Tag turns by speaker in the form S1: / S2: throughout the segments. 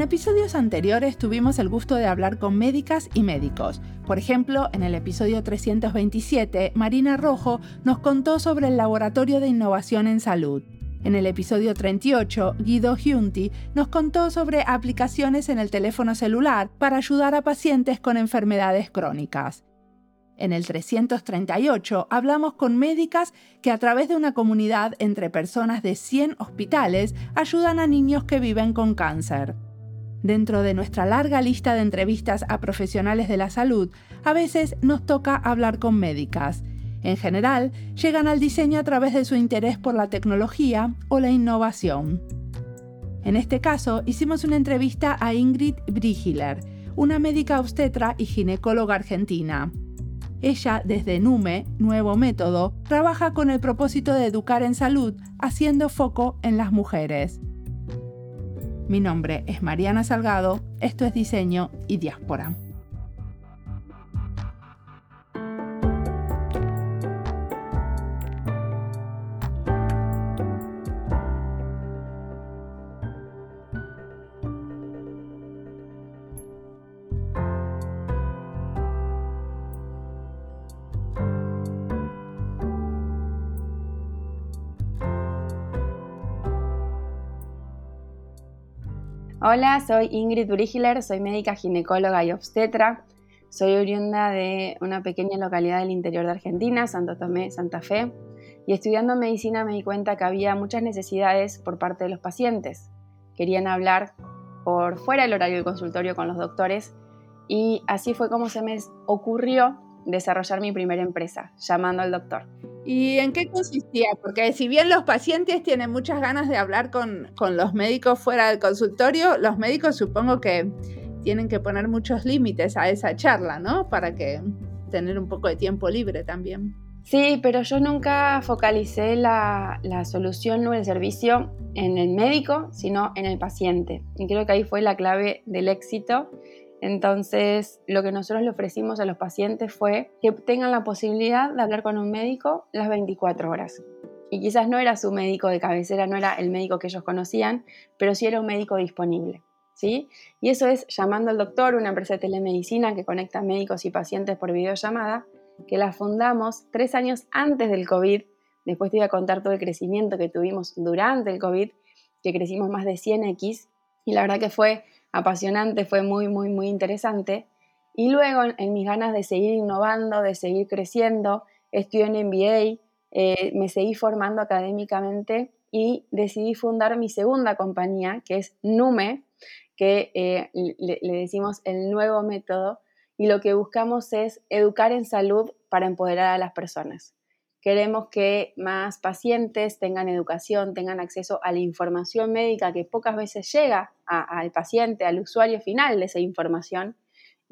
S1: En episodios anteriores tuvimos el gusto de hablar con médicas y médicos. Por ejemplo, en el episodio 327, Marina Rojo nos contó sobre el Laboratorio de Innovación en Salud. En el episodio 38, Guido Giunti nos contó sobre aplicaciones en el teléfono celular para ayudar a pacientes con enfermedades crónicas. En el 338 hablamos con médicas que a través de una comunidad entre personas de 100 hospitales ayudan a niños que viven con cáncer. Dentro de nuestra larga lista de entrevistas a profesionales de la salud, a veces nos toca hablar con médicas. En general, llegan al diseño a través de su interés por la tecnología o la innovación. En este caso, hicimos una entrevista a Ingrid Brigiler, una médica obstetra y ginecóloga argentina. Ella, desde NUME, Nuevo Método, trabaja con el propósito de educar en salud, haciendo foco en las mujeres. Mi nombre es Mariana Salgado, esto es Diseño y Diáspora.
S2: Hola, soy Ingrid Brigiler, soy médica ginecóloga y obstetra. Soy oriunda de una pequeña localidad del interior de Argentina, Santo Tomé, Santa Fe, y estudiando medicina me di cuenta que había muchas necesidades por parte de los pacientes. Querían hablar por fuera del horario del consultorio con los doctores y así fue como se me ocurrió desarrollar mi primera empresa, llamando al doctor.
S1: ¿Y en qué consistía? Porque si bien los pacientes tienen muchas ganas de hablar con, los médicos fuera del consultorio, los médicos supongo que tienen que poner muchos límites a esa charla, ¿no? Para que tener un poco de tiempo libre también.
S2: Sí, pero yo nunca focalicé la, la, solución o el servicio en el médico, sino en el paciente. Y creo que ahí fue la clave del éxito entonces, lo que nosotros le ofrecimos a los pacientes fue que tengan la posibilidad de hablar con un médico las 24 horas. Y quizás no era su médico de cabecera, no era el médico que ellos conocían, pero sí era un médico disponible. ¿sí? Y eso es Llamando al Doctor, una empresa de telemedicina que conecta médicos y pacientes por videollamada, que la fundamos tres años antes del COVID. Después te voy a contar todo el crecimiento que tuvimos durante el COVID, que crecimos más de 100x. Y la verdad que fue apasionante, fue muy, muy, muy interesante. Y luego, en, mis ganas de seguir innovando, de seguir creciendo, estudié en MBA, eh, me seguí formando académicamente y decidí fundar mi segunda compañía, que es Nume, que eh, le, le decimos el nuevo método, y lo que buscamos es educar en salud para empoderar a las personas. Queremos que más pacientes tengan educación, tengan acceso a la información médica que pocas veces llega al paciente, al usuario final de esa información.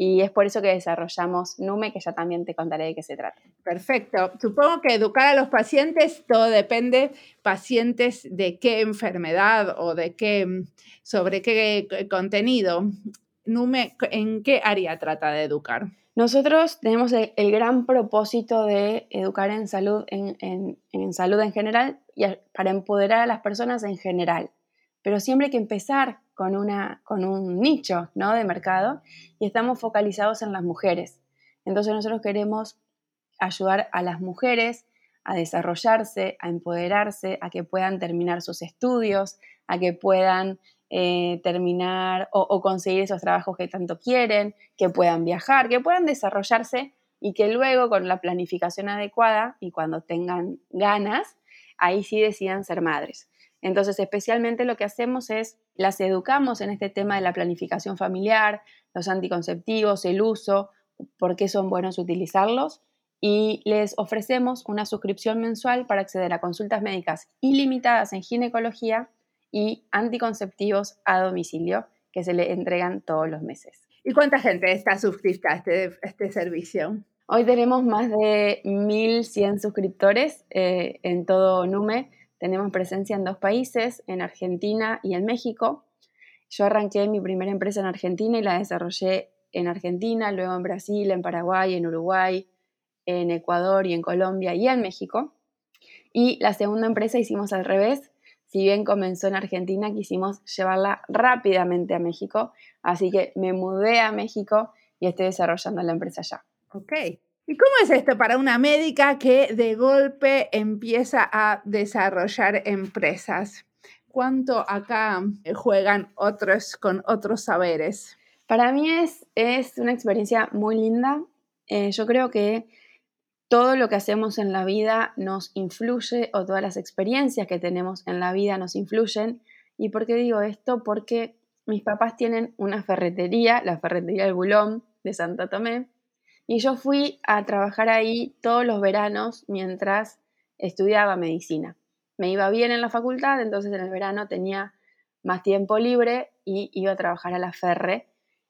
S2: Y es por eso que desarrollamos NUME, que ya también te contaré de qué se trata.
S1: Perfecto. Supongo que educar a los pacientes, todo depende, pacientes de qué enfermedad o de qué, sobre qué contenido. NUME, ¿en qué área trata de educar?
S2: Nosotros tenemos el, gran propósito de educar en salud en, salud en general y para empoderar a las personas en general. Pero siempre hay que empezar con, una, con un nicho ¿no? de mercado y estamos focalizados en las mujeres. Entonces nosotros queremos ayudar a las mujeres a desarrollarse, a empoderarse, a que puedan terminar sus estudios, a que puedan eh, terminar o, conseguir esos trabajos que tanto quieren, que puedan viajar, que puedan desarrollarse y que luego con la planificación adecuada y cuando tengan ganas, ahí sí decidan ser madres. Entonces, especialmente lo que hacemos es las educamos en este tema de la planificación familiar, los anticonceptivos, el uso, por qué son buenos utilizarlos y les ofrecemos una suscripción mensual para acceder a consultas médicas ilimitadas en ginecología y anticonceptivos a domicilio que se le entregan todos los meses.
S1: ¿Y cuánta gente está suscrita a este, este servicio?
S2: Hoy tenemos más de 1.100 suscriptores eh, en todo NUME. Tenemos presencia en dos países, en Argentina y en México. Yo arranqué mi primera empresa en Argentina y la desarrollé en Argentina, luego en Brasil, en Paraguay, en Uruguay, en Ecuador y en Colombia y en México. Y la segunda empresa hicimos al revés, si bien comenzó en Argentina, quisimos llevarla rápidamente a México, así que me mudé a México y estoy desarrollando la empresa allá.
S1: Ok. ¿Y cómo es esto para una médica que de golpe empieza a desarrollar empresas? ¿Cuánto acá juegan otros con otros saberes?
S2: Para mí es, es una experiencia muy linda. Eh, yo creo que todo lo que hacemos en la vida nos influye o todas las experiencias que tenemos en la vida nos influyen. ¿Y por qué digo esto? Porque mis papás tienen una ferretería, la ferretería del Bulón de Santa Tomé, y yo fui a trabajar ahí todos los veranos mientras estudiaba medicina. Me iba bien en la facultad, entonces en el verano tenía más tiempo libre y iba a trabajar a la ferre.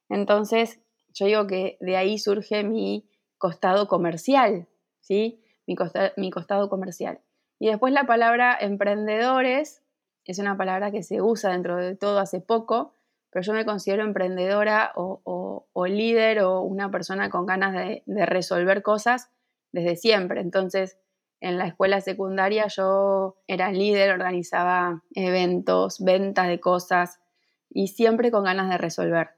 S2: Entonces yo digo que de ahí surge mi costado comercial, ¿sí? Mi, costado comercial. Y después la palabra emprendedores es una palabra que se usa dentro de todo hace poco, pero yo me considero emprendedora o, líder o una persona con ganas de, de, resolver cosas desde siempre. Entonces, en la escuela secundaria yo era líder, organizaba eventos, ventas de cosas y siempre con ganas de resolver.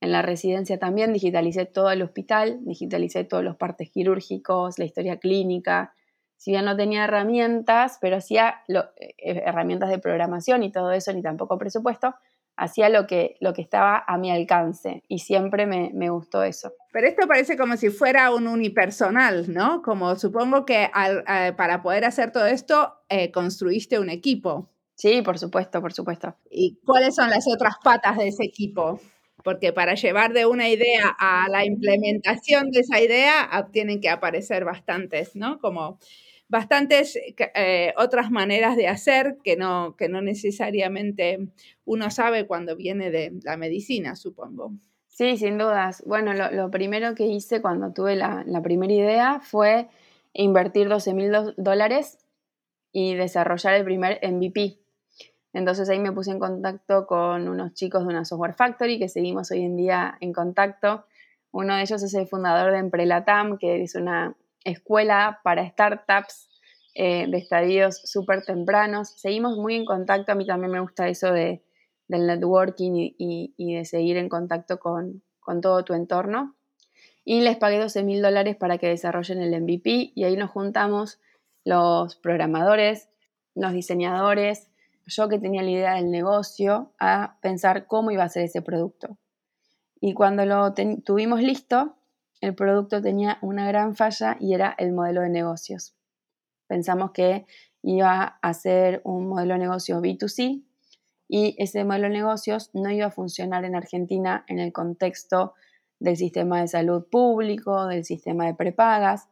S2: En la residencia también digitalicé todo el hospital, digitalicé todos los partes quirúrgicos, la historia clínica. Si bien no tenía herramientas, pero hacía eh, herramientas de programación y todo eso, ni tampoco presupuesto, hacía lo que, lo que estaba a mi alcance y siempre me, gustó eso.
S1: Pero esto parece como si fuera un unipersonal, ¿no? Como supongo que para poder hacer todo esto eh, construiste un equipo.
S2: Sí, por supuesto, por supuesto.
S1: ¿Y cuáles son las otras patas de ese equipo? Porque para llevar de una idea a la implementación de esa idea ah, tienen que aparecer bastantes, ¿no? Como bastantes eh, otras maneras de hacer que no, que no necesariamente uno sabe cuando viene de la medicina, supongo.
S2: Sí, sin dudas. Bueno, lo, primero que hice cuando tuve la, la primera idea fue invertir 12 mil dólares y desarrollar el primer MVP, entonces ahí me puse en contacto con unos chicos de una software factory que seguimos hoy en día en contacto. Uno de ellos es el fundador de Emprelatam, que es una escuela para startups eh, de estadios súper tempranos. Seguimos muy en contacto, a mí también me gusta eso de, del networking y, de seguir en contacto con, con todo tu entorno. Y les pagué 12 mil dólares para que desarrollen el MVP y ahí nos juntamos los programadores, los diseñadores, yo que tenía la idea del negocio, a pensar cómo iba a ser ese producto. Y cuando lo tuvimos listo, el producto tenía una gran falla y era el modelo de negocios. Pensamos que iba a ser un modelo de negocio B2C y ese modelo de negocios no iba a funcionar en Argentina en el contexto del sistema de salud público, del sistema de prepagas.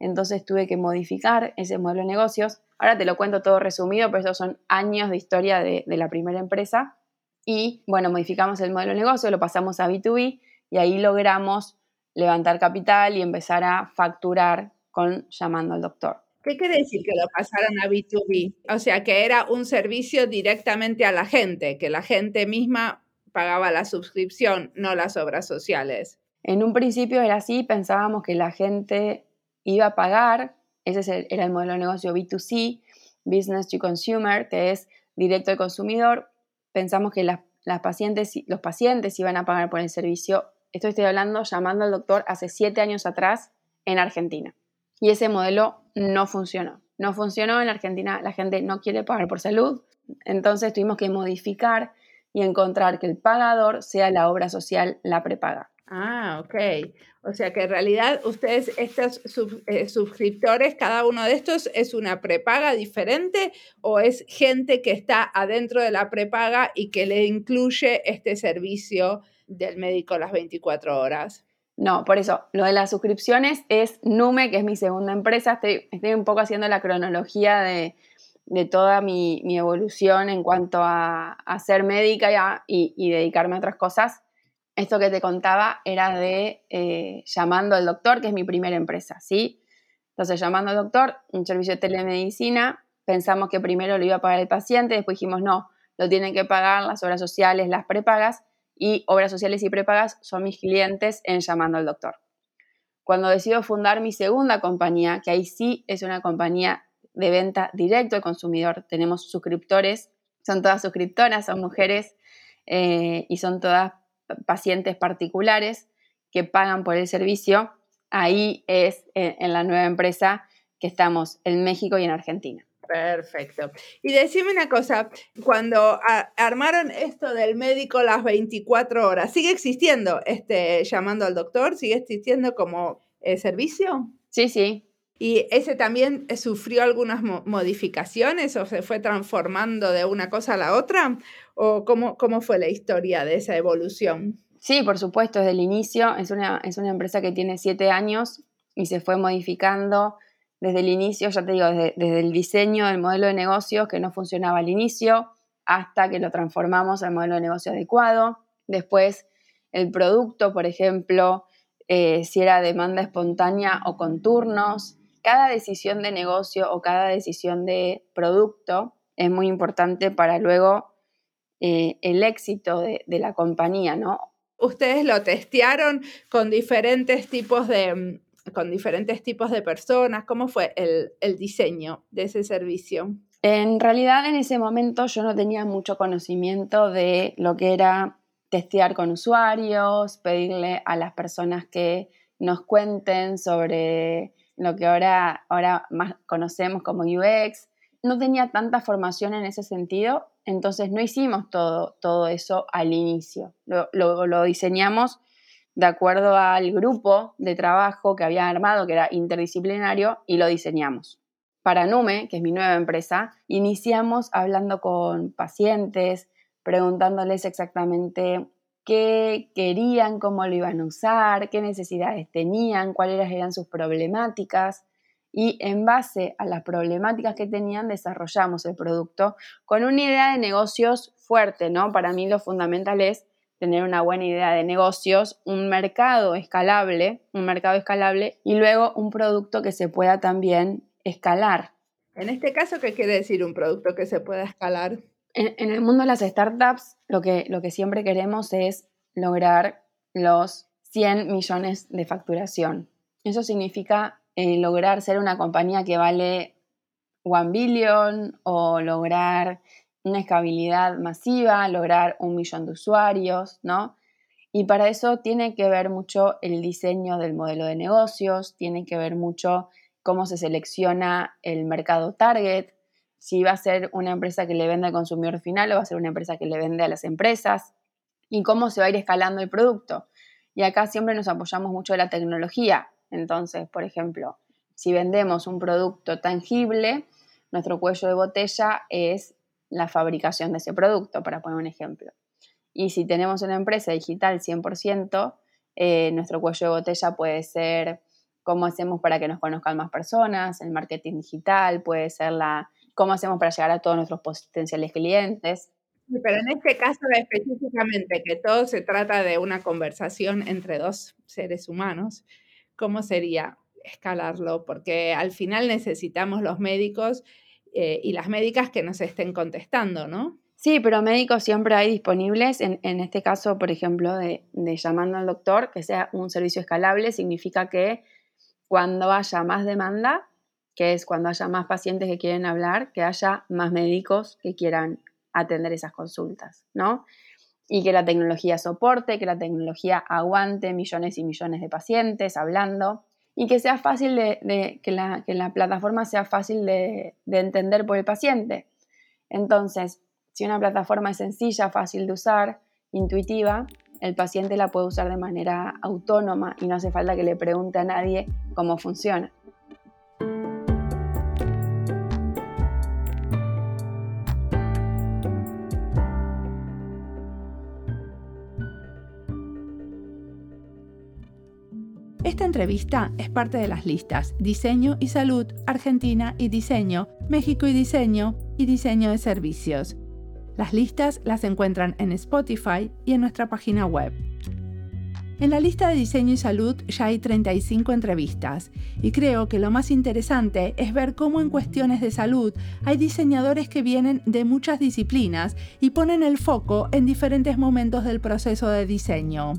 S2: Entonces tuve que modificar ese modelo de negocios Ahora te lo cuento todo resumido, pero esos son años de historia de, la primera empresa. Y bueno, modificamos el modelo de negocio, lo pasamos a B2B y ahí logramos levantar capital y empezar a facturar con llamando al doctor.
S1: ¿Qué quiere decir que lo pasaron a B2B? O sea, que era un servicio directamente a la gente, que la gente misma pagaba la suscripción, no las obras sociales.
S2: En un principio era así, pensábamos que la gente iba a pagar ese era el modelo de negocio B2C, Business to Consumer, que es directo al consumidor. Pensamos que las, pacientes, los pacientes iban a pagar por el servicio. Esto estoy hablando llamando al doctor hace siete años atrás en Argentina. Y ese modelo no funcionó. No funcionó en Argentina, la gente no quiere pagar por salud. Entonces tuvimos que modificar y encontrar que el pagador sea la obra social, la prepaga.
S1: Ah, ok. O sea que en realidad ustedes, estos eh, suscriptores, cada uno de estos es una prepaga diferente o es gente que está adentro de la prepaga y que le incluye este servicio del médico las 24 horas.
S2: No, por eso, lo de las suscripciones es Nume, que es mi segunda empresa. Estoy, estoy un poco haciendo la cronología de, toda mi, evolución en cuanto a, ser médica y dedicarme a otras cosas esto que te contaba era de eh, llamando al doctor, que es mi primera empresa, ¿sí? Entonces, llamando al doctor, un servicio de telemedicina, pensamos que primero lo iba a pagar el paciente, después dijimos, no, lo tienen que pagar las obras sociales, las prepagas, y obras sociales y prepagas son mis clientes en llamando al doctor. Cuando decido fundar mi segunda compañía, que ahí sí es una compañía de venta directo al consumidor. Tenemos suscriptores, son todas suscriptoras, son mujeres eh, y son todas pacientes particulares que pagan por el servicio. Ahí es en la nueva empresa que estamos en México y en Argentina.
S1: Perfecto. Y decime una cosa, cuando armaron esto del médico las 24 horas, ¿sigue existiendo este llamando al doctor? ¿Sigue existiendo como eh, servicio?
S2: Sí, sí.
S1: ¿Y ese también sufrió algunas modificaciones o se fue transformando de una cosa a la otra? ¿O cómo, cómo fue la historia de esa evolución?
S2: Sí, por supuesto, desde el inicio. Es una, es una empresa que tiene siete años y se fue modificando desde el inicio, ya te digo, desde, el diseño del modelo de negocio que no funcionaba al inicio, hasta que lo transformamos al modelo de negocio adecuado. Después, el producto, por ejemplo, eh, si era demanda espontánea o con turnos. Cada decisión de negocio o cada decisión de producto es muy importante para luego eh, el éxito de, de la compañía, ¿no?
S1: Ustedes lo testearon con diferentes tipos de, con diferentes tipos de personas? ¿Cómo fue el, diseño de ese servicio?
S2: En realidad en ese momento yo no tenía mucho conocimiento de lo que era testear con usuarios, pedirle a las personas que nos cuenten sobre lo que ahora, ahora más conocemos como UX. No tenía tanta formación en ese sentido, entonces no hicimos todo, todo eso al inicio. Lo, lo, lo diseñamos de acuerdo al grupo de trabajo que había armado, que era interdisciplinario, y lo diseñamos. Para Nume, que es mi nueva empresa, iniciamos hablando con pacientes, preguntándoles exactamente qué querían, cómo lo iban a usar, qué necesidades tenían, cuáles eran sus problemáticas. Y en base a las problemáticas que tenían, desarrollamos el producto con una idea de negocios fuerte, ¿no? Para mí lo fundamental es tener una buena idea de negocios, un mercado escalable, un mercado escalable y luego un producto que se pueda también escalar.
S1: En este caso, ¿qué quiere decir un producto que se pueda escalar?
S2: En, el mundo de las startups, lo que, siempre queremos es lograr los 100 millones de facturación. Eso significa eh, lograr ser una compañía que vale 1 billion o lograr una escalabilidad masiva, lograr un millón de usuarios, ¿no? Y para eso tiene que ver mucho el diseño del modelo de negocios, tiene que ver mucho cómo se selecciona el mercado target, si va a ser una empresa que le vende al consumidor final o va a ser una empresa que le vende a las empresas, y cómo se va a ir escalando el producto. Y acá siempre nos apoyamos mucho de la tecnología. Entonces, por ejemplo, si vendemos un producto tangible, nuestro cuello de botella es la fabricación de ese producto, para poner un ejemplo. Y si tenemos una empresa digital 100%, eh, nuestro cuello de botella puede ser cómo hacemos para que nos conozcan más personas, el marketing digital, puede ser la cómo hacemos para llegar a todos nuestros potenciales clientes.
S1: Pero en este caso específicamente, que todo se trata de una conversación entre dos seres humanos, ¿cómo sería escalarlo? Porque al final necesitamos los médicos eh, y las médicas que nos estén contestando, ¿no?
S2: Sí, pero médicos siempre hay disponibles. En, este caso, por ejemplo, de, llamando al doctor, que sea un servicio escalable, significa que cuando haya más demanda, que es cuando haya más pacientes que quieren hablar, que haya más médicos que quieran atender esas consultas, ¿no? Y que la tecnología soporte, que la tecnología aguante millones y millones de pacientes hablando y que sea fácil de, que, la, plataforma sea fácil de, entender por el paciente. Entonces, si una plataforma es sencilla, fácil de usar, intuitiva, el paciente la puede usar de manera autónoma y no hace falta que le pregunte a nadie cómo funciona.
S1: Esta entrevista es parte de las listas Diseño y Salud, Argentina y Diseño, México y Diseño y Diseño de Servicios. Las listas las encuentran en Spotify y en nuestra página web. En la lista de diseño y salud ya hay 35 entrevistas y creo que lo más interesante es ver cómo en cuestiones de salud hay diseñadores que vienen de muchas disciplinas y ponen el foco en diferentes momentos del proceso de diseño.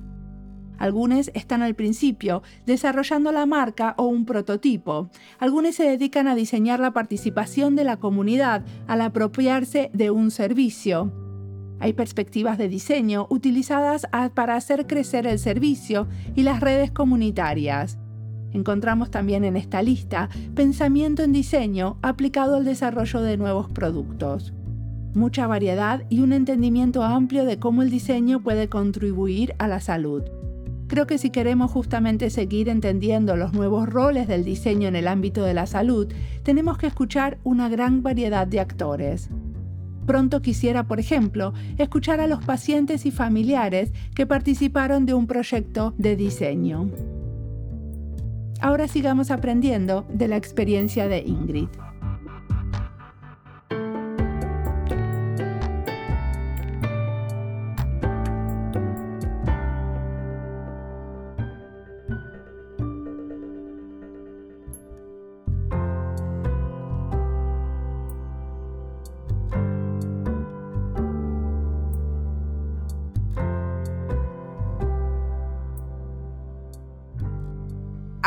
S1: Algunos están al principio, desarrollando la marca o un prototipo. Algunos se dedican a diseñar la participación de la comunidad al apropiarse de un servicio. Hay perspectivas de diseño utilizadas para hacer crecer el servicio y las redes comunitarias. Encontramos también en esta lista pensamiento en diseño aplicado al desarrollo de nuevos productos. Mucha variedad y un entendimiento amplio de cómo el diseño puede contribuir a la salud. Creo que si queremos justamente seguir entendiendo los nuevos roles del diseño en el ámbito de la salud, tenemos que escuchar una gran variedad de actores. Pronto quisiera, por ejemplo, escuchar a los pacientes y familiares que participaron de un proyecto de diseño. Ahora sigamos aprendiendo de la experiencia de Ingrid.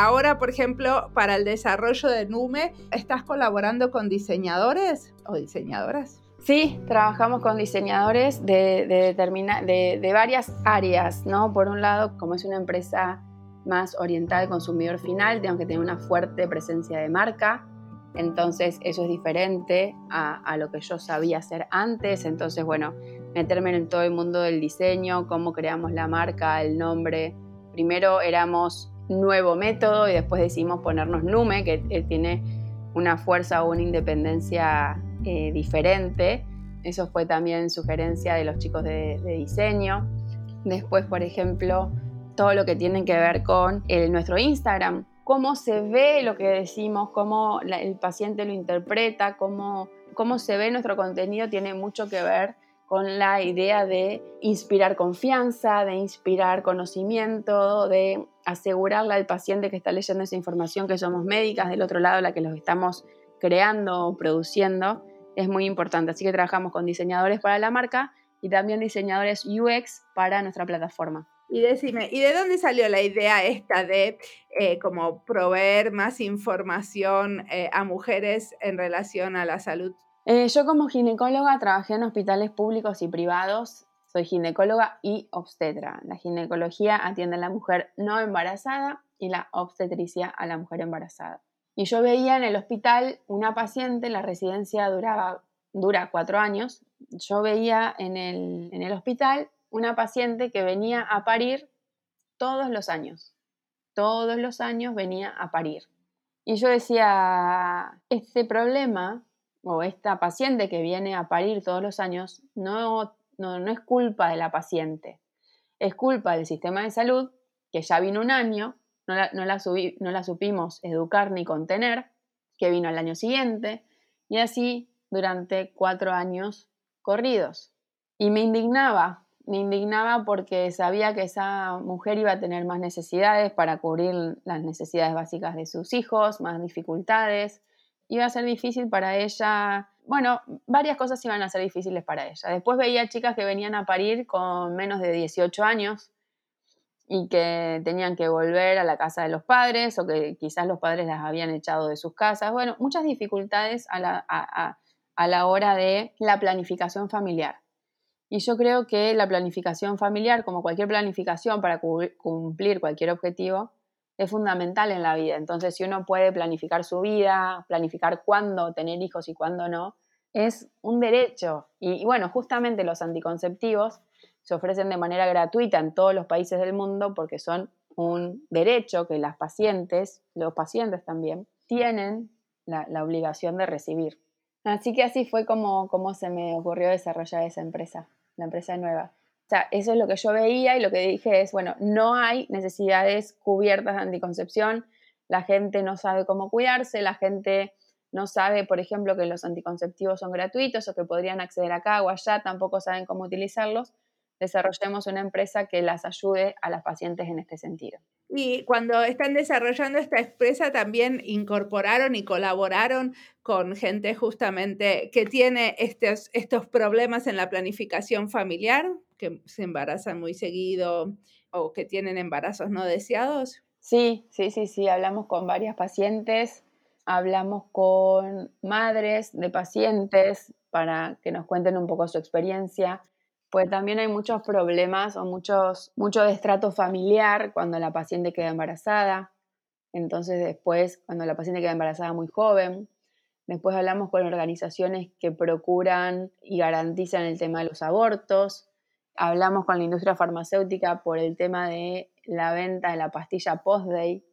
S1: Ahora, por ejemplo, para el desarrollo de Nume, ¿estás colaborando con diseñadores o diseñadoras?
S2: Sí, trabajamos con diseñadores de, de, de, varias áreas, ¿no? Por un lado, como es una empresa más orientada al consumidor final, tengo que tener una fuerte presencia de marca, entonces eso es diferente a, a, lo que yo sabía hacer antes, entonces bueno, meterme en todo el mundo del diseño, cómo creamos la marca, el nombre. Primero éramos nuevo método y después decidimos ponernos Nume, que tiene una fuerza o una independencia eh, diferente. Eso fue también sugerencia de los chicos de, diseño. Después, por ejemplo, todo lo que tiene que ver con nuestro Instagram, cómo se ve lo que decimos, cómo el paciente lo interpreta, cómo, cómo se ve nuestro contenido, tiene mucho que ver con la idea de inspirar confianza, de inspirar conocimiento, de asegurarle al paciente que está leyendo esa información que somos médicas, del otro lado la que los estamos creando o produciendo, es muy importante. Así que trabajamos con diseñadores para la marca y también diseñadores UX para nuestra plataforma.
S1: Y decime, ¿y de dónde salió la idea esta de eh, como proveer más información eh, a mujeres en relación a la salud
S2: eh, yo como ginecóloga trabajé en hospitales públicos y privados. Soy ginecóloga y obstetra. La ginecología atiende a la mujer no embarazada y la obstetricia a la mujer embarazada. Y yo veía en el hospital una paciente, la residencia dura cuatro años, yo veía en el hospital una paciente que venía a parir todos los años. Todos los años venía a parir. Y yo decía, este problema o esta paciente que viene a parir todos los años no, no, es culpa de la paciente, es culpa del sistema de salud que ya vino un año, no la, no la, no la supimos educar ni contener, que vino al año siguiente, y así durante cuatro años corridos. Y me indignaba, me indignaba porque sabía que esa mujer iba a tener más necesidades para cubrir las necesidades básicas de sus hijos, más dificultades, iba a ser difícil para ella. Bueno, varias cosas iban a ser difíciles para ella. Después veía chicas que venían a parir con menos de 18 años y que tenían que volver a la casa de los padres o que quizás los padres las habían echado de sus casas. Bueno, muchas dificultades a la, a la hora de la planificación familiar. Y yo creo que la planificación familiar, como cualquier planificación para cumplir cualquier objetivo, es fundamental en la vida. Entonces, si uno puede planificar su vida, planificar cuándo tener hijos y cuándo no, es un derecho. Y, bueno, justamente los anticonceptivos se ofrecen de manera gratuita en todos los países del mundo porque son un derecho que las pacientes, los pacientes también, tienen la, obligación de recibir. Así que así fue como, como se me ocurrió desarrollar esa empresa, la empresa nueva. Eso es lo que yo veía y lo que dije es, bueno, no hay necesidades cubiertas de anticoncepción, la gente no sabe cómo cuidarse, la gente no sabe, por ejemplo, que los anticonceptivos son gratuitos o que podrían acceder acá o allá, tampoco saben cómo utilizarlos. Desarrollemos una empresa que las ayude a las pacientes en este sentido.
S1: Y cuando están desarrollando esta empresa, también incorporaron y colaboraron con gente justamente que tiene estos, estos problemas en la planificación familiar. Que se embarazan muy seguido o que tienen embarazos no deseados?
S2: Sí, sí, sí, sí, hablamos con varias pacientes, hablamos con madres de pacientes para que nos cuenten un poco su experiencia, pues también hay muchos problemas o muchos, mucho destrato familiar cuando la paciente queda embarazada, entonces después cuando la paciente queda embarazada muy joven, después hablamos con organizaciones que procuran y garantizan el tema de los abortos, hablamos con la industria farmacéutica por el tema de la venta de la pastilla post-day.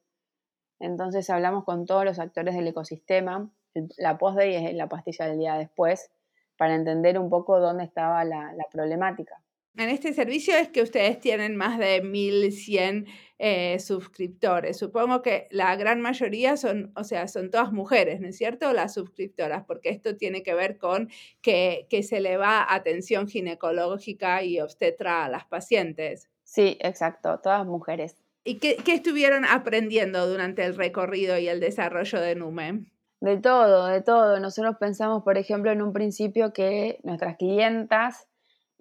S2: Entonces hablamos con todos los actores del ecosistema. La post-day es la pastilla del día después para entender un poco dónde estaba la, problemática.
S1: En este servicio es que ustedes tienen más de 1.100 eh, suscriptores. Supongo que la gran mayoría son, o sea, son todas mujeres, ¿no es cierto? Las suscriptoras, porque esto tiene que ver con que, que se le va atención ginecológica y obstetra a las pacientes.
S2: Sí, exacto, todas mujeres.
S1: ¿Y qué, estuvieron aprendiendo durante el recorrido y el desarrollo de NUME?
S2: De todo, de todo. Nosotros pensamos, por ejemplo, en un principio que nuestras clientas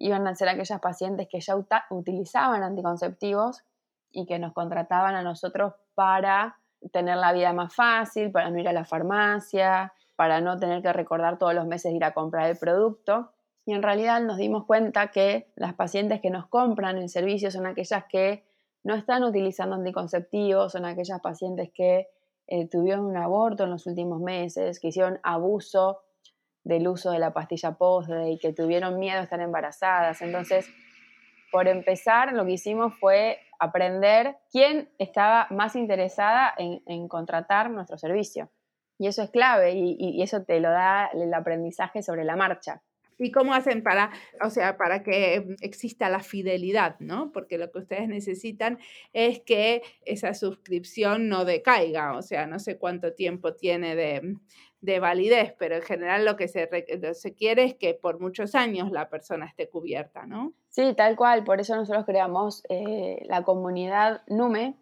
S2: iban a ser aquellas pacientes que ya utilizaban anticonceptivos y que nos contrataban a nosotros para tener la vida más fácil, para no ir a la farmacia, para no tener que recordar todos los meses ir a comprar el producto. Y en realidad nos dimos cuenta que las pacientes que nos compran el servicio son aquellas que no están utilizando anticonceptivos, son aquellas pacientes que eh, tuvieron un aborto en los últimos meses, que hicieron abuso del uso de la pastilla post y que tuvieron miedo a estar embarazadas. Entonces, por empezar, lo que hicimos fue aprender quién estaba más interesada en, contratar nuestro servicio. Y eso es clave y eso te lo da el aprendizaje sobre la marcha.
S1: ¿Y cómo hacen para, o sea, para que exista la fidelidad, ¿no? Porque lo que ustedes necesitan es que esa suscripción no decaiga, o sea, no sé cuánto tiempo tiene de, validez, pero en general lo que se, se quiere es que por muchos años la persona esté cubierta, ¿no?
S2: Sí, tal cual, por eso nosotros creamos eh, la comunidad NUME,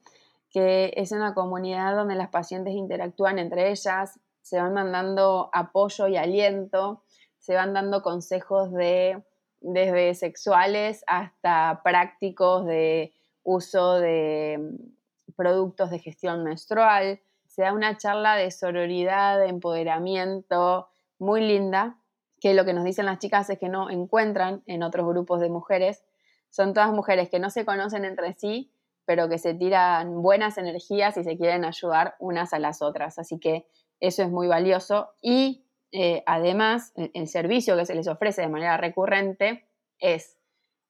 S2: que es una comunidad donde las pacientes interactúan entre ellas, se van mandando apoyo y aliento se van dando consejos de desde sexuales hasta prácticos de uso de mm, productos de gestión menstrual. Se da una charla de sororidad, de empoderamiento muy linda, que lo que nos dicen las chicas es que no encuentran en otros grupos de mujeres. Son todas mujeres que no se conocen entre sí, pero que se tiran buenas energías y se quieren ayudar unas a las otras. Así que eso es muy valioso. Y eh, además, el, servicio que se les ofrece de manera recurrente es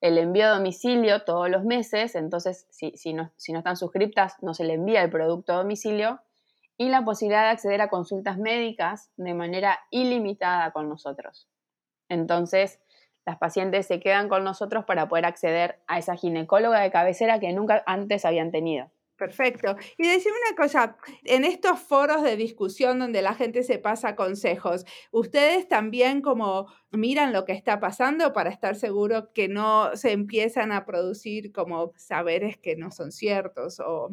S2: el envío a domicilio todos los meses, entonces si, no, si no están suscriptas no se le envía el producto a domicilio, y la posibilidad de acceder a consultas médicas de manera ilimitada con nosotros. Entonces, las pacientes se quedan con nosotros para poder acceder a esa ginecóloga de cabecera que nunca antes habían tenido.
S1: Perfecto. Y decime una cosa, en estos foros de discusión donde la gente se pasa consejos, ¿ustedes también como miran lo que está pasando para estar seguros que no se empiezan a producir como saberes que no son ciertos o,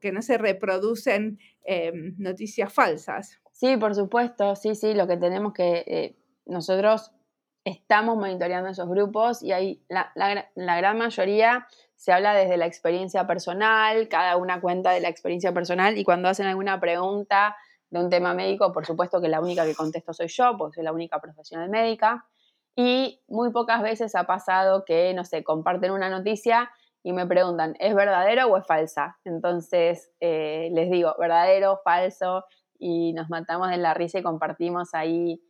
S1: que no se reproducen em, noticias falsas?
S2: Sí, por supuesto, sí, sí, lo que tenemos que, eh, nosotros estamos monitoreando esos grupos y la, la gran mayoría se habla desde la experiencia personal, cada una cuenta de la experiencia personal y cuando hacen alguna pregunta de un tema médico, por supuesto que la única que contesto soy yo, porque soy la única profesional médica. Y muy pocas veces ha pasado que, no sé, comparten una noticia y me preguntan, ¿es verdadero o es falsa? Entonces eh, les digo, verdadero, falso, y nos matamos de la risa y compartimos ahí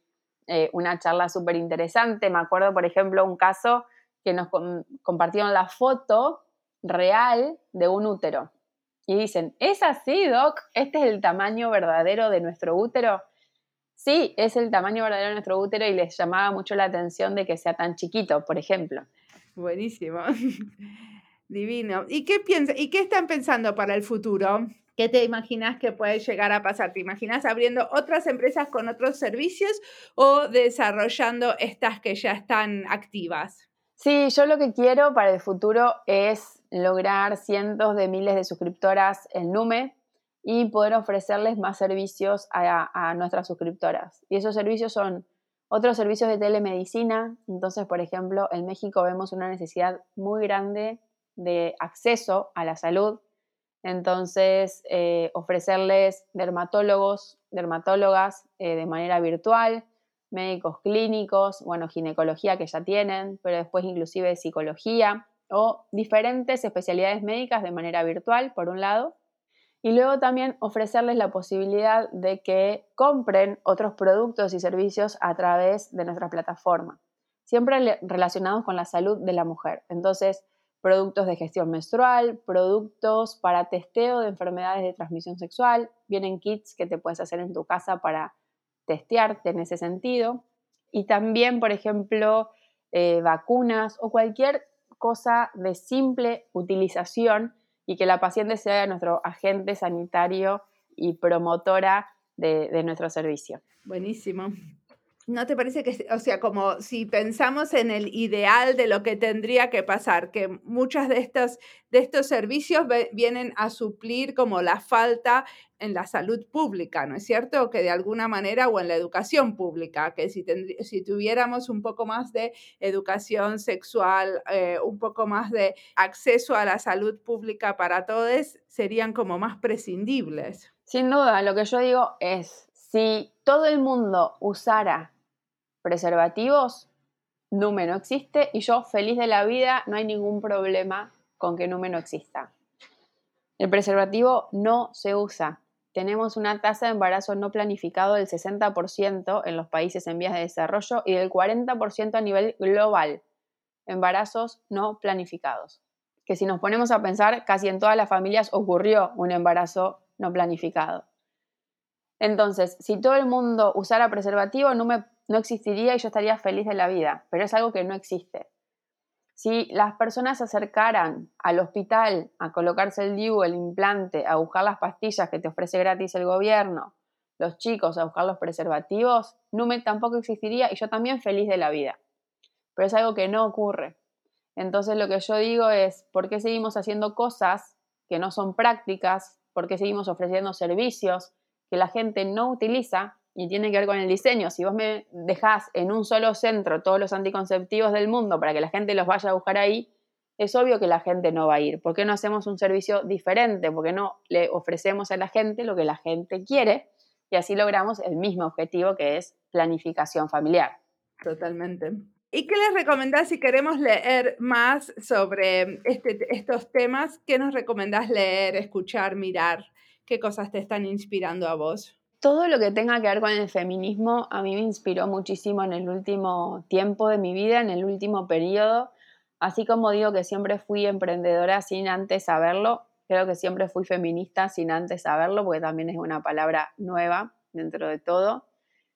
S2: eh, una charla súper interesante. Me acuerdo, por ejemplo, un caso que nos compartieron la foto real de un útero. Y dicen, ¿es así, Doc? ¿Este es el tamaño verdadero de nuestro útero? Sí, es el tamaño verdadero de nuestro útero y les llamaba mucho la atención de que sea tan chiquito, por ejemplo.
S1: Buenísimo. Divino. ¿Y qué, piensa, ¿Y qué están pensando para el futuro? ¿Qué te imaginas que puede llegar a pasar? ¿Te imaginas abriendo otras empresas con otros servicios o desarrollando estas que ya están activas?
S2: Sí, yo lo que quiero para el futuro es lograr cientos de miles de suscriptoras en Nume y poder ofrecerles más servicios a, nuestras suscriptoras. Y esos servicios son Otros servicios de telemedicina, entonces, por ejemplo, en México vemos una necesidad muy grande de acceso a la salud, entonces eh, ofrecerles dermatólogos, dermatólogas eh, de manera virtual, médicos clínicos, bueno, ginecología que ya tienen, pero después inclusive psicología o diferentes especialidades médicas de manera virtual, por un lado, y luego también ofrecerles la posibilidad de que compren otros productos y servicios a través de nuestra plataforma, siempre relacionados con la salud de la mujer. Entonces, productos de gestión menstrual, productos para testeo de enfermedades de transmisión sexual, vienen kits que te puedes hacer en tu casa para testearte en ese sentido. Y también, por ejemplo, eh, vacunas o cualquier cosa de simple utilización y que la paciente sea nuestro agente sanitario y promotora de, de nuestro servicio.
S1: Buenísimo. ¿No te parece que, o sea, como si pensamos en el ideal de lo que tendría que pasar, que muchas de estos, de estos servicios vienen a suplir como la falta en la salud pública, ¿no es cierto? Que de alguna manera, o en la educación pública, que si, si tuviéramos un poco más de educación sexual, eh, un poco más de acceso a la salud pública para todos, serían como más prescindibles.
S2: Sin duda, lo que yo digo es, si todo el mundo usara preservativos, Nume no existe y yo feliz de la vida, no hay ningún problema con que Nume no exista. El preservativo no se usa. Tenemos una tasa de embarazo no planificado del 60% en los países en vías de desarrollo y del 40% a nivel global. Embarazos no planificados. Que si nos ponemos a pensar, casi en todas las familias ocurrió un embarazo no planificado. Entonces, si todo el mundo usara preservativo, no me no existiría y yo estaría feliz de la vida, pero es algo que no existe. Si las personas se acercaran al hospital a colocarse el DIU, el implante, a buscar las pastillas que te ofrece gratis el gobierno, los chicos a buscar los preservativos, NUME tampoco existiría y yo también feliz de la vida. Pero es algo que no ocurre. Entonces lo que yo digo es, ¿por qué seguimos haciendo cosas que no son prácticas? ¿Por qué seguimos ofreciendo servicios que la gente no utiliza y tiene que ver con el diseño. Si vos me dejás en un solo centro todos los anticonceptivos del mundo para que la gente los vaya a buscar ahí, es obvio que la gente no va a ir. ¿Por qué no hacemos un servicio diferente? ¿Por qué no le ofrecemos a la gente lo que la gente quiere? Y así logramos el mismo objetivo que es planificación familiar.
S1: Totalmente. ¿Y qué les recomendás si queremos leer más sobre este, estos temas? ¿Qué nos recomendás leer, escuchar, mirar? ¿Qué cosas te están inspirando a vos?
S2: todo lo que tenga que ver con el feminismo a mí me inspiró muchísimo en el último tiempo de mi vida, en el último periodo. Así como digo que siempre fui emprendedora sin antes saberlo, creo que siempre fui feminista sin antes saberlo, porque también es una palabra nueva dentro de todo.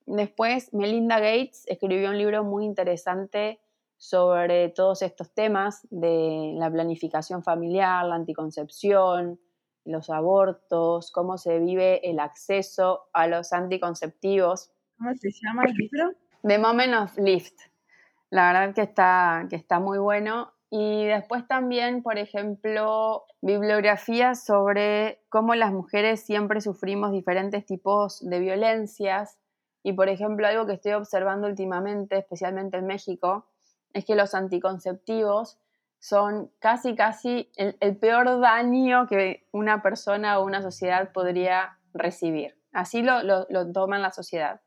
S2: Después, Melinda Gates escribió un libro muy interesante sobre todos estos temas de la planificación familiar, la anticoncepción, los abortos, cómo se vive el acceso a los anticonceptivos.
S1: ¿Cómo se llama el libro?
S2: The Moment of Lift. La verdad que está, que está muy bueno. Y después también, por ejemplo, bibliografía sobre cómo las mujeres siempre sufrimos diferentes tipos de violencias. Y, por ejemplo, algo que estoy observando últimamente, especialmente en México, es que los anticonceptivos son casi, casi el, peor daño que una persona o una sociedad podría recibir. Así lo, lo, lo toma la sociedad.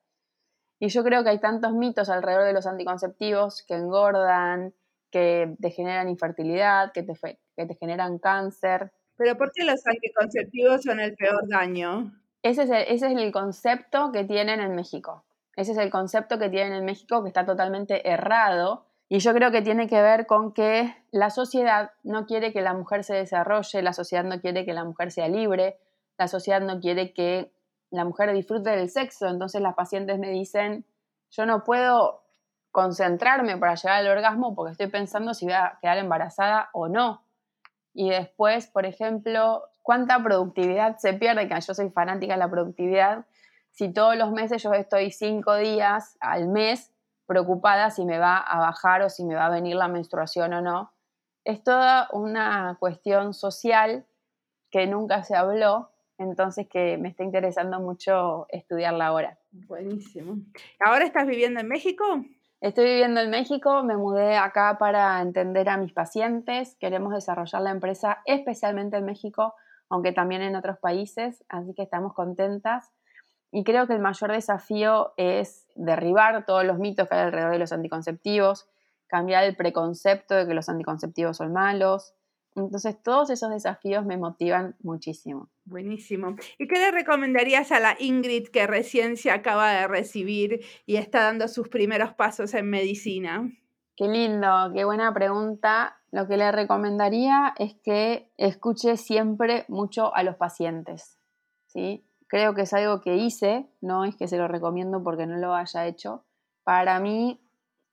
S2: Y yo creo que hay tantos mitos alrededor de los anticonceptivos que engordan, que te generan infertilidad, que te, que te generan cáncer.
S1: ¿Pero por qué los anticonceptivos son el peor daño?
S2: Ese es, ese es el concepto que tienen en México. Ese es el concepto que tienen en México que está totalmente errado y yo creo que tiene que ver con que la sociedad no quiere que la mujer se desarrolle, la sociedad no quiere que la mujer sea libre, la sociedad no quiere que la mujer disfrute del sexo. Entonces las pacientes me dicen, yo no puedo concentrarme para llegar al orgasmo porque estoy pensando si voy a quedar embarazada o no. Y después, por ejemplo, cuánta productividad se pierde, que yo soy fanática de la productividad, si todos los meses yo estoy cinco días al mes preocupada si me va a bajar o si me va a venir la menstruación o no. Es toda una cuestión social que nunca se habló, entonces que me está interesando mucho estudiarla ahora.
S1: Buenísimo. ¿Ahora estás viviendo en México?
S2: Estoy viviendo en México, me mudé acá para entender a mis pacientes. Queremos desarrollar la empresa especialmente en México, aunque también en otros países, así que estamos contentas. Y creo que el mayor desafío es derribar todos los mitos que hay alrededor de los anticonceptivos, cambiar el preconcepto de que los anticonceptivos son malos, entonces, todos esos desafíos me motivan muchísimo.
S1: Buenísimo. ¿Y qué le recomendarías a la Ingrid que recién se acaba de recibir y está dando sus primeros pasos en medicina?
S2: Qué lindo, qué buena pregunta. Lo que le recomendaría es que escuche siempre mucho a los pacientes. ¿sí? Creo que es algo que hice, no es que se lo recomiendo porque no lo haya hecho. Para mí,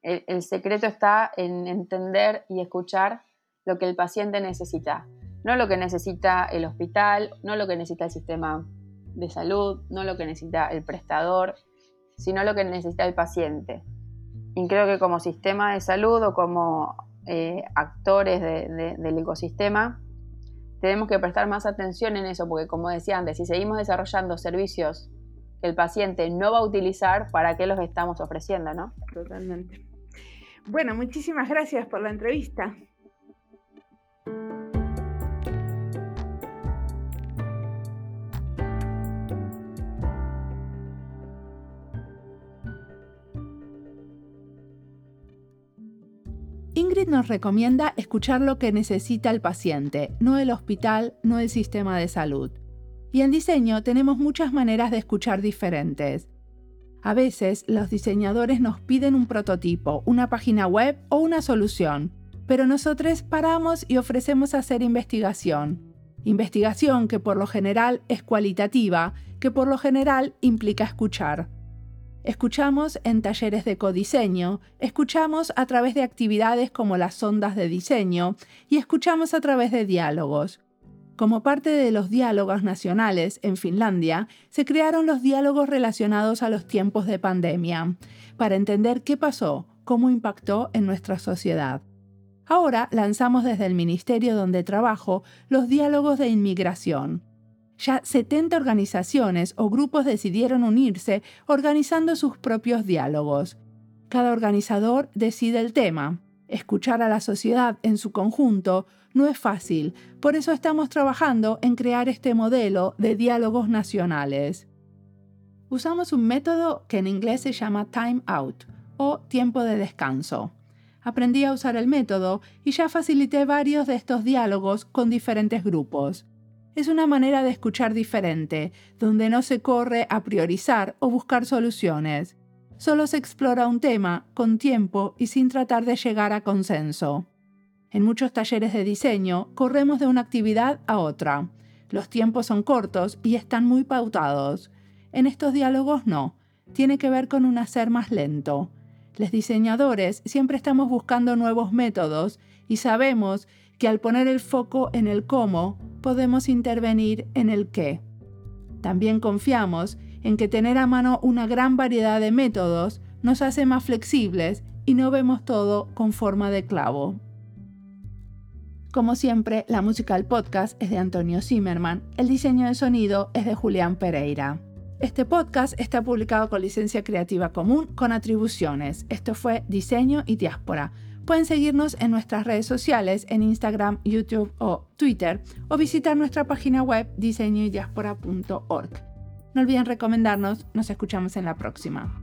S2: el secreto está en entender y escuchar lo que el paciente necesita, no lo que necesita el hospital, no lo que necesita el sistema de salud, no lo que necesita el prestador, sino lo que necesita el paciente. Y creo que como sistema de salud o como eh, actores del ecosistema, tenemos que prestar más atención en eso, porque como decía antes, si seguimos desarrollando servicios que el paciente no va a utilizar, ¿para qué los estamos ofreciendo? ¿no?
S1: Totalmente. Bueno, muchísimas gracias por la entrevista. Ingrid nos recomienda escuchar lo que necesita el paciente, no el hospital, no el sistema de salud. Y en diseño tenemos muchas maneras de escuchar diferentes. A veces los diseñadores nos piden un prototipo, una página web o una solución, pero nosotros paramos y ofrecemos hacer investigación. Investigación que por lo general es cualitativa, que por lo general implica escuchar. Escuchamos en talleres de codiseño, escuchamos a través de actividades como las ondas de diseño y escuchamos a través de diálogos. Como parte de los diálogos nacionales en Finlandia, se crearon los diálogos relacionados a los tiempos de pandemia, para entender qué pasó, cómo impactó en nuestra sociedad. Ahora lanzamos desde el ministerio donde trabajo los diálogos de inmigración, ya 70 organizaciones o grupos decidieron unirse organizando sus propios diálogos. Cada organizador decide el tema. Escuchar a la sociedad en su conjunto no es fácil, por eso estamos trabajando en crear este modelo de diálogos nacionales. Usamos un método que en inglés se llama time out o tiempo de descanso. Aprendí a usar el método y ya facilité varios de estos diálogos con diferentes grupos es una manera de escuchar diferente, donde no se corre a priorizar o buscar soluciones. Solo se explora un tema con tiempo y sin tratar de llegar a consenso. En muchos talleres de diseño corremos de una actividad a otra. Los tiempos son cortos y están muy pautados. En estos diálogos no. Tiene que ver con un hacer más lento. Los diseñadores siempre estamos buscando nuevos métodos y sabemos que al poner el foco en el cómo, podemos intervenir en el qué. También confiamos en que tener a mano una gran variedad de métodos nos hace más flexibles y no vemos todo con forma de clavo. Como siempre, la música del podcast es de Antonio Zimmerman, el diseño de sonido es de Julián Pereira. Este podcast está publicado con licencia creativa común con atribuciones. Esto fue Diseño y Diáspora Pueden seguirnos en nuestras redes sociales, en Instagram, YouTube o Twitter, o visitar nuestra página web diseñoydiaspora.org. No olviden recomendarnos, nos escuchamos en la próxima.